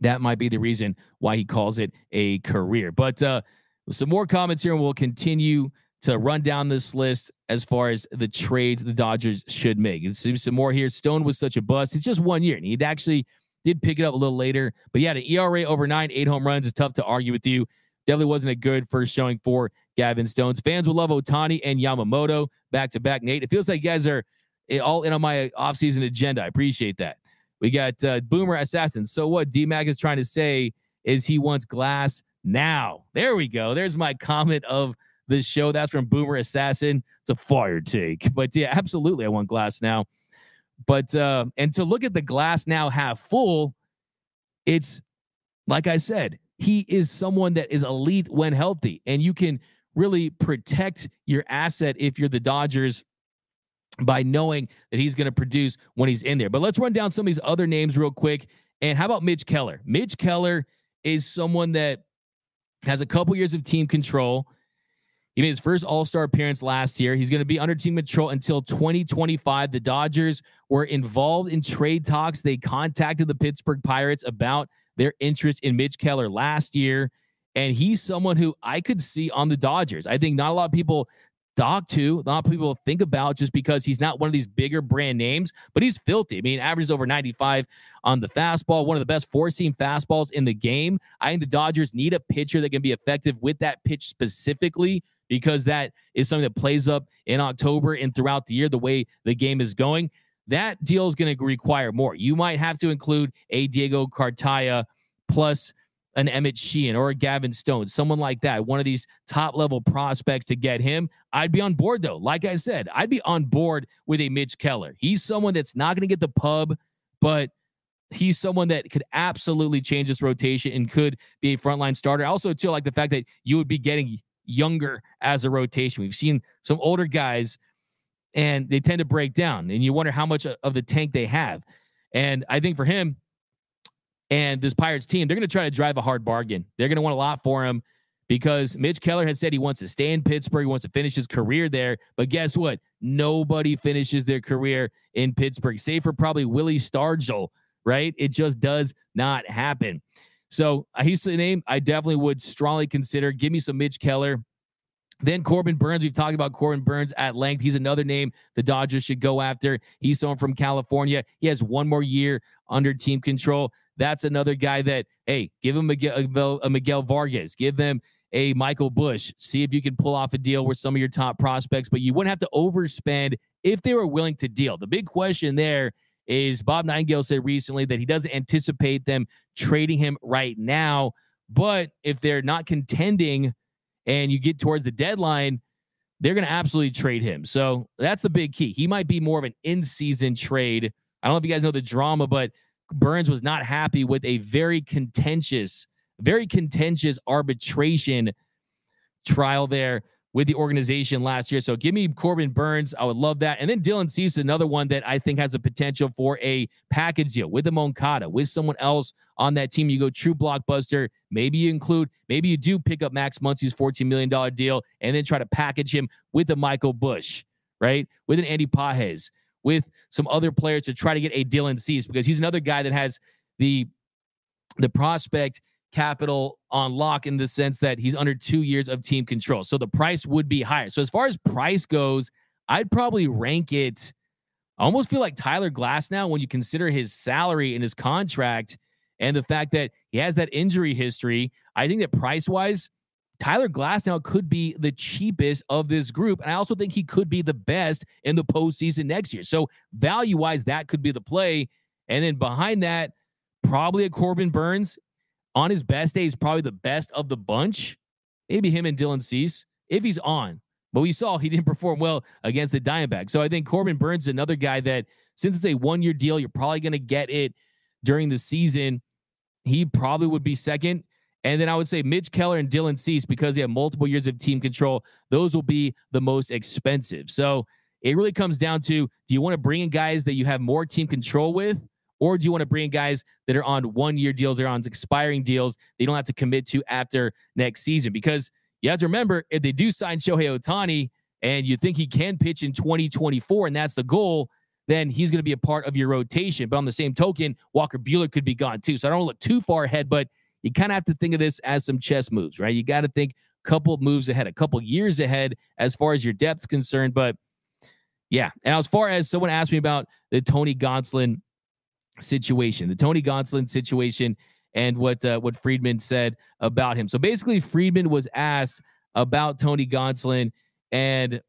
that might be the reason why he calls it a career. But uh, some more comments here, and we'll continue to run down this list as far as the trades the Dodgers should make. There's some more here. Stone was such a bust. It's just one year, and he'd actually did pick it up a little later. But he had an ERA over nine, eight home runs It's tough to argue with you. Definitely wasn't a good first showing for Gavin Stones. Fans will love Ohtani and Yamamoto back to back. Nate, it feels like you guys are eh, all in on my offseason agenda. I appreciate that. We got uh, Boomer Assassin. So what DMAC is trying to say is he wants glass now. There we go. There's my comment of the show. That's from Boomer Assassin. It's a fire take. [laughs] But yeah, absolutely. I want glass now. But uh, and to look at the glass now half full, it's like I said, he is someone that is elite when healthy, and you can really protect your asset if you're the Dodgers by knowing that he's going to produce when he's in there. But let's run down some of these other names real quick. And how about Mitch Keller? Mitch Keller is someone that has a couple years of team control. He made his first All Star appearance last year. He's going to be under team control until 2025. The Dodgers were involved in trade talks. They contacted the Pittsburgh Pirates about their interest in Mitch Keller last year. And he's someone who I could see on the Dodgers. I think not a lot of people talk to, a lot of people think about just because he's not one of these bigger brand names, but he's filthy. I mean, averages over 95 on the fastball, one of the best four seam fastballs in the game. I think the Dodgers need a pitcher that can be effective with that pitch specifically because that is something that plays up in October and throughout the year, the way the game is going that deal is going to require more. You might have to include a Diego Cartaya plus an Emmett Sheehan or a Gavin Stone, someone like that, one of these top level prospects to get him, I'd be on board though. Like I said, I'd be on board with a Mitch Keller. He's someone that's not going to get the pub, but he's someone that could absolutely change this rotation and could be a frontline starter. Also, too, like the fact that you would be getting younger as a rotation. We've seen some older guys and they tend to break down, and you wonder how much of the tank they have. And I think for him, and this Pirates team, they're going to try to drive a hard bargain. They're going to want a lot for him because Mitch Keller has said he wants to stay in Pittsburgh, he wants to finish his career there. But guess what? Nobody finishes their career in Pittsburgh, save for probably Willie Stargell, right? It just does not happen. So uh, he's the name I definitely would strongly consider. Give me some Mitch Keller. Then Corbin Burnes, we've talked about Corbin Burnes at length. He's another name the Dodgers should go after. He's someone from California. He has one more year under team control. That's another guy that, hey, give him a Miguel Vargas, give them a Michael Busch, See if you can pull off a deal with some of your top prospects, but you wouldn't have to overspend if they were willing to deal. The big question there is Bob Nightingale said recently that he doesn't anticipate them trading him right now, but if they're not contending and you get towards the deadline, they're going to absolutely trade him. So that's the big key. He might be more of an in season trade. I don't know if you guys know the drama, but Burnes was not happy with a very contentious, very contentious arbitration trial there with the organization last year. So give me Corbin Burnes. I would love that. And then Dylan Cease, another one that I think has the potential for a package deal with the Moncada, with someone else on that team. You go true blockbuster. Maybe you include, maybe you do pick up Max Muncy's $14 million deal and then try to package him with a Michael Busch, right? With an Andy Pages with some other players to try to get a Dylan Cease because he's another guy that has the the prospect capital on lock in the sense that he's under two years of team control. So the price would be higher. So as far as price goes, I'd probably rank it. I almost feel like Tyler Glasnow when you consider his salary and his contract and the fact that he has that injury history. I think that price wise, Tyler Glasnow could be the cheapest of this group. And I also think he could be the best in the postseason next year. So, value wise, that could be the play. And then behind that, probably a Corbin Burnes. On his best day, he's probably the best of the bunch. Maybe him and Dylan Cease, if he's on. But we saw he didn't perform well against the Diamondbacks. So I think Corbin Burnes is another guy that, since it's a one year deal, you're probably going to get it during the season. He probably would be second. And then I would say Mitch Keller and Dylan Cease, because they have multiple years of team control, those will be the most expensive. So it really comes down to do you want to bring in guys that you have more team control with? Or do you want to bring guys that are on one year deals, they're on expiring deals, they don't have to commit to after next season? Because you have to remember, if they do sign Shohei Ohtani and you think he can pitch in 2024, and that's the goal, then he's going to be a part of your rotation. But on the same token, Walker Buehler could be gone too. So I don't look too far ahead, but you kind of have to think of this as some chess moves, right? You got to think a couple moves ahead, a couple years ahead as far as your depth's concerned. But yeah, and as far as someone asked me about the Tony Gonsolin situation, the Tony Gonsolin situation, and what uh, what Friedman said about him. So basically, Friedman was asked about Tony Gonsolin, and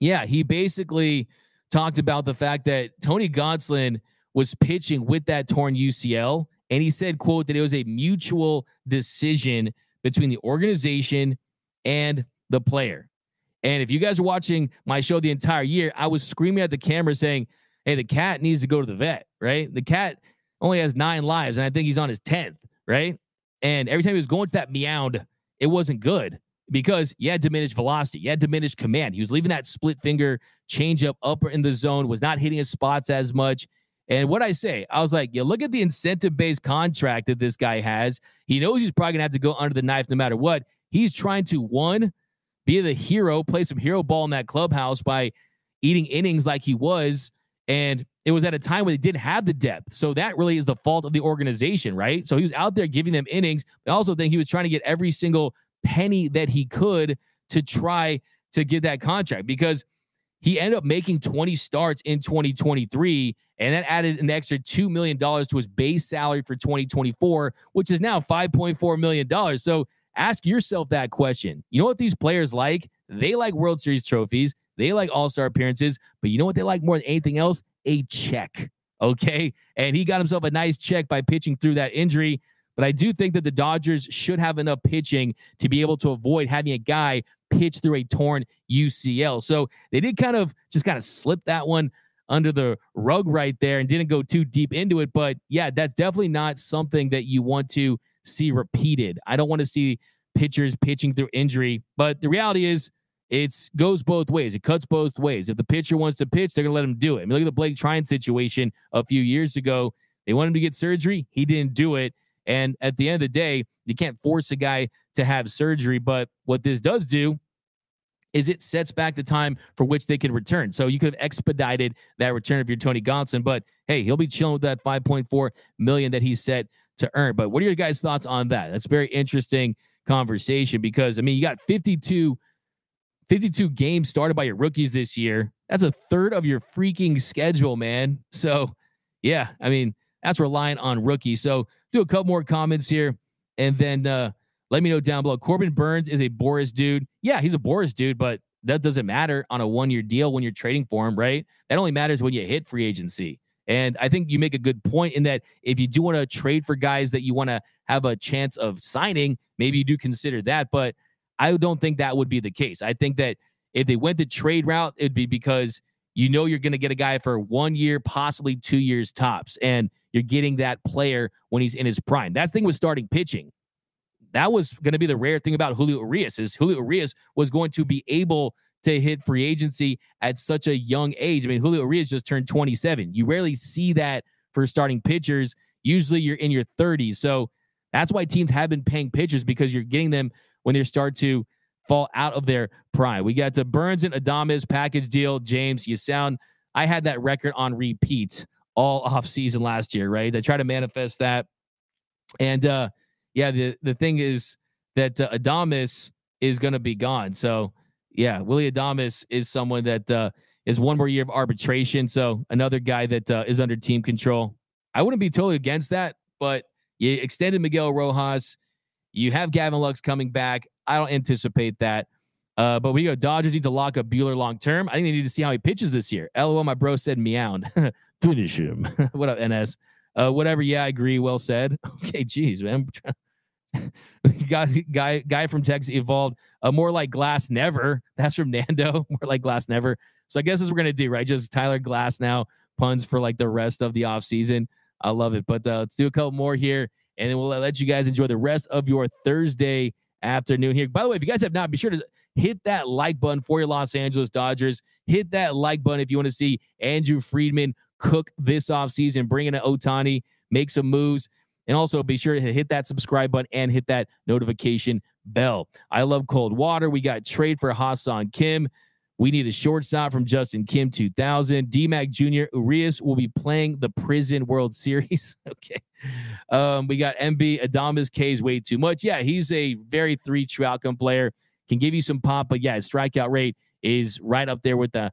yeah, he basically talked about the fact that Tony Gonsolin was pitching with that torn UCL and he said, quote, that it was a mutual decision between the organization and the player. And if you guys are watching my show the entire year, I was screaming at the camera saying, Hey, the cat needs to go to the vet, right? The cat only has nine lives, and I think he's on his 10th, right? And every time he was going to that meowed, it wasn't good because he had diminished velocity, he had diminished command. He was leaving that split finger changeup up upper in the zone, was not hitting his spots as much. And what I say, I was like, you look at the incentive based contract that this guy has. He knows he's probably going to have to go under the knife no matter what. He's trying to, one, be the hero, play some hero ball in that clubhouse by eating innings like he was. And it was at a time when they didn't have the depth. So that really is the fault of the organization, right? So he was out there giving them innings. I also think he was trying to get every single penny that he could to try to get that contract because he ended up making 20 starts in 2023 and that added an extra $2 million to his base salary for 2024, which is now $5.4 million. So ask yourself that question. You know what these players like? They like World Series trophies, they like All Star appearances, but you know what they like more than anything else? A check. Okay. And he got himself a nice check by pitching through that injury. but I do think that the Dodgers should have enough pitching to be able to avoid having a guy pitch through a torn UCL. So they did kind of just kind of slip that one under the rug right there and didn't go too deep into it. But yeah, that's definitely not something that you want to see repeated. I don't want to see pitchers pitching through injury, but the reality is it goes both ways. It cuts both ways. If the pitcher wants to pitch, they're going to let him do it. I mean, look at the Blake Treinen situation a few years ago. They wanted him to get surgery. He didn't do it. And at the end of the day, you can't force a guy to have surgery. But what this does do is it sets back the time for which they can return. So you could have expedited that return if you're Tony Gonsolin, but hey, he'll be chilling with that 5.4 million that he's set to earn. But what are your guys' thoughts on that? That's very interesting conversation because I mean, you got 52 52 games started by your rookies this year. That's a third of your freaking schedule, man. So, yeah, I mean, that's relying on rookies. So, do a couple more comments here and then uh let me know down below. Corbin Burnes is a Boras dude. Yeah, he's a Boras dude, but that doesn't matter on a one year deal when you're trading for him, right? That only matters when you hit free agency. And I think you make a good point in that if you do want to trade for guys that you want to have a chance of signing, maybe you do consider that. But I don't think that would be the case. I think that if they went the trade route, it'd be because you know you're going to get a guy for one year, possibly two years tops, and you're getting that player when he's in his prime. That's the thing with starting pitching that was going to be the rare thing about Julio Urias is Julio Urias was going to be able to hit free agency at such a young age. I mean, Julio Urias just turned 27. You rarely see that for starting pitchers. Usually you're in your 30s. So that's why teams have been paying pitchers because you're getting them when they start to fall out of their prime. We got the Burnes and Adames package deal. James, you sound I had that record on repeat all off season last year, right? I try to manifest that. And uh yeah, the the thing is that uh, Adames is going to be gone. So yeah, Willy Adames is someone that uh, is one more year of arbitration. So another guy that uh, is under team control. I wouldn't be totally against that, but you extended Miguel Rojas. You have Gavin Lux coming back. I don't anticipate that. Uh, but we go. Dodgers need to lock up Buehler long term. I think they need to see how he pitches this year. LOL, my bro said meowed. [laughs] Finish him. [laughs] what up, NS? Uh, whatever. Yeah, I agree. Well said. [laughs] Okay, geez, man. guy, guy, guy from Texas evolved uh, more like Glass Never. That's from Nando, more like Glass Never. So I guess that's what we're gonna do, right? Just Tyler Glasnow puns for like the rest of the off season. I love it. But uh, let's do a couple more here, and then we'll let you guys enjoy the rest of your Thursday afternoon here. By the way, if you guys have not, be sure to hit that like button for your Los Angeles Dodgers. Hit that like button if you want to see Andrew Friedman cook this offseason, bring in an Ohtani, make some moves. And also be sure to hit that subscribe button and hit that notification bell. I love cold water. We got trade for Ha-Seong Kim. We need a shortstop from Justin Kim 2000. DMAC Jr. Urias will be playing the Prison World Series. [laughs] okay. Um, we got MB Adames K is way too much. Yeah, he's a very three true outcome player. Can give you some pop, but yeah, his strikeout rate is right up there with the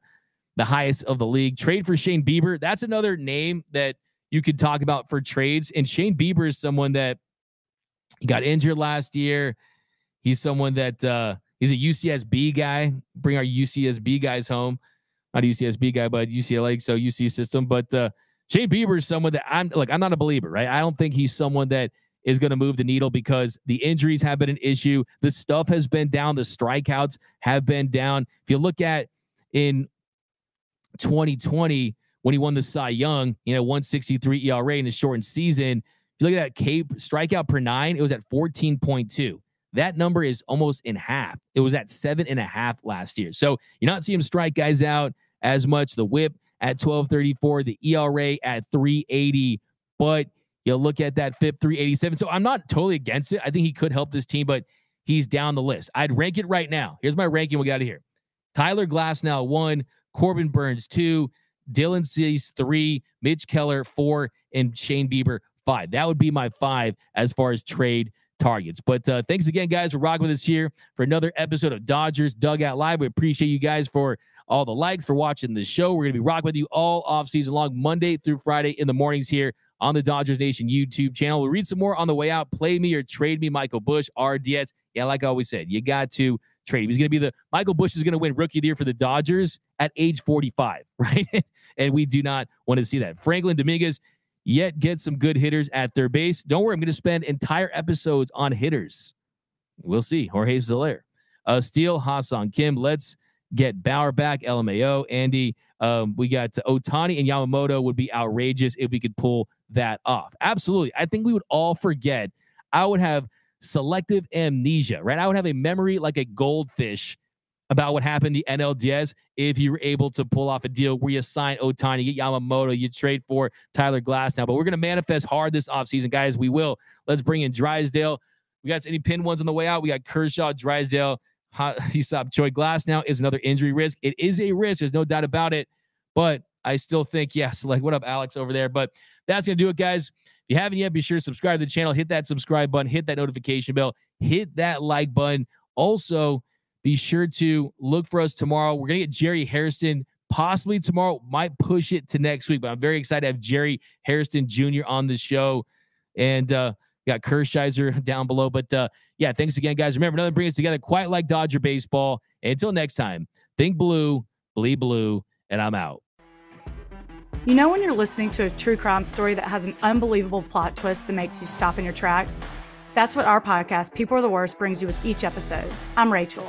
the highest of the league. Trade for Shane Bieber. That's another name that you could talk about for trades. And Shane Bieber is someone that got injured last year. He's someone that uh, he's a UCSB guy. Bring our UCSB guys home. Not a UCSB guy, but UCLA, so UC system. But uh, Shane Bieber is someone that I'm like, I'm not a believer, right? I don't think he's someone that is going to move the needle because the injuries have been an issue. The stuff has been down. The strikeouts have been down. If you look at in 2020, when he won the Cy Young, you know, 163 ERA in a shortened season. If you look at that Cape strikeout per nine, it was at 14.2. That number is almost in half. It was at seven and a half last year. So you're not seeing him strike guys out as much. The whip at 1234, the ERA at 380, but you look at that FIP 387. So I'm not totally against it. I think he could help this team, but he's down the list. I'd rank it right now. Here's my ranking. We got it here. Tyler Glasnow one, Corbin Burnes two, Dylan Cease three, Mitch Keller four, and Shane Bieber five. That would be my five as far as trade targets. But uh, thanks again, guys, for rocking with us here for another episode of Dodgers Dugout Live. We appreciate you guys for all the likes, for watching the show. We're going to be rocking with you all off season long, Monday through Friday in the mornings here on the Dodgers Nation YouTube channel. We'll read some more on the way out. Play me or trade me, Michael Busch, RDS. Yeah, like I always said, you got to trade. him. He's going to be the Michael Busch is going to win Rookie of the Year for the Dodgers at age 45, [laughs] right? and we do not want to see that. Franklin Dominguez, yet get some good hitters at their base. Don't worry, I'm going to spend entire episodes on hitters. We'll see. Jorge Soler, uh, Steele, Ha-Seong Kim. Let's get Bauer back. LMAO, Andy. Um, we got Ohtani and Yamamoto would be outrageous if we could pull that off. Absolutely. I think we would all forget. I would have selective amnesia, right? I would have a memory like a goldfish about what happened the NLDS if you were able to pull off a deal where you sign Ohtani, you get Yamamoto, you trade for Tyler Glasnow. But we're going to manifest hard this offseason, guys. We will. Let's bring in Drysdale. We got any pin ones on the way out. We got Kershaw, Drysdale, Hesop [laughs] Choi Glasnow is another injury risk. It is a risk. There's no doubt about it. But I still think, yes, like what up, Alex over there? But that's going to do it, guys. If you haven't yet, be sure to subscribe to the channel, hit that subscribe button, hit that notification bell, hit that like button. Also, be sure to look for us tomorrow. We're going to get Jerry Hairston possibly tomorrow, might push it to next week, but I'm very excited to have Jerry Hairston Jr. on the show. And uh, got Kershiser [laughs] down below. But uh, yeah, thanks again, guys. Remember, nothing brings us together quite like Dodger baseball. And until next time, think blue, bleed blue, and I'm out. You know, when you're listening to a true crime story that has an unbelievable plot twist that makes you stop in your tracks? That's what our podcast, People Are the Worst, brings you with each episode. I'm Rachel.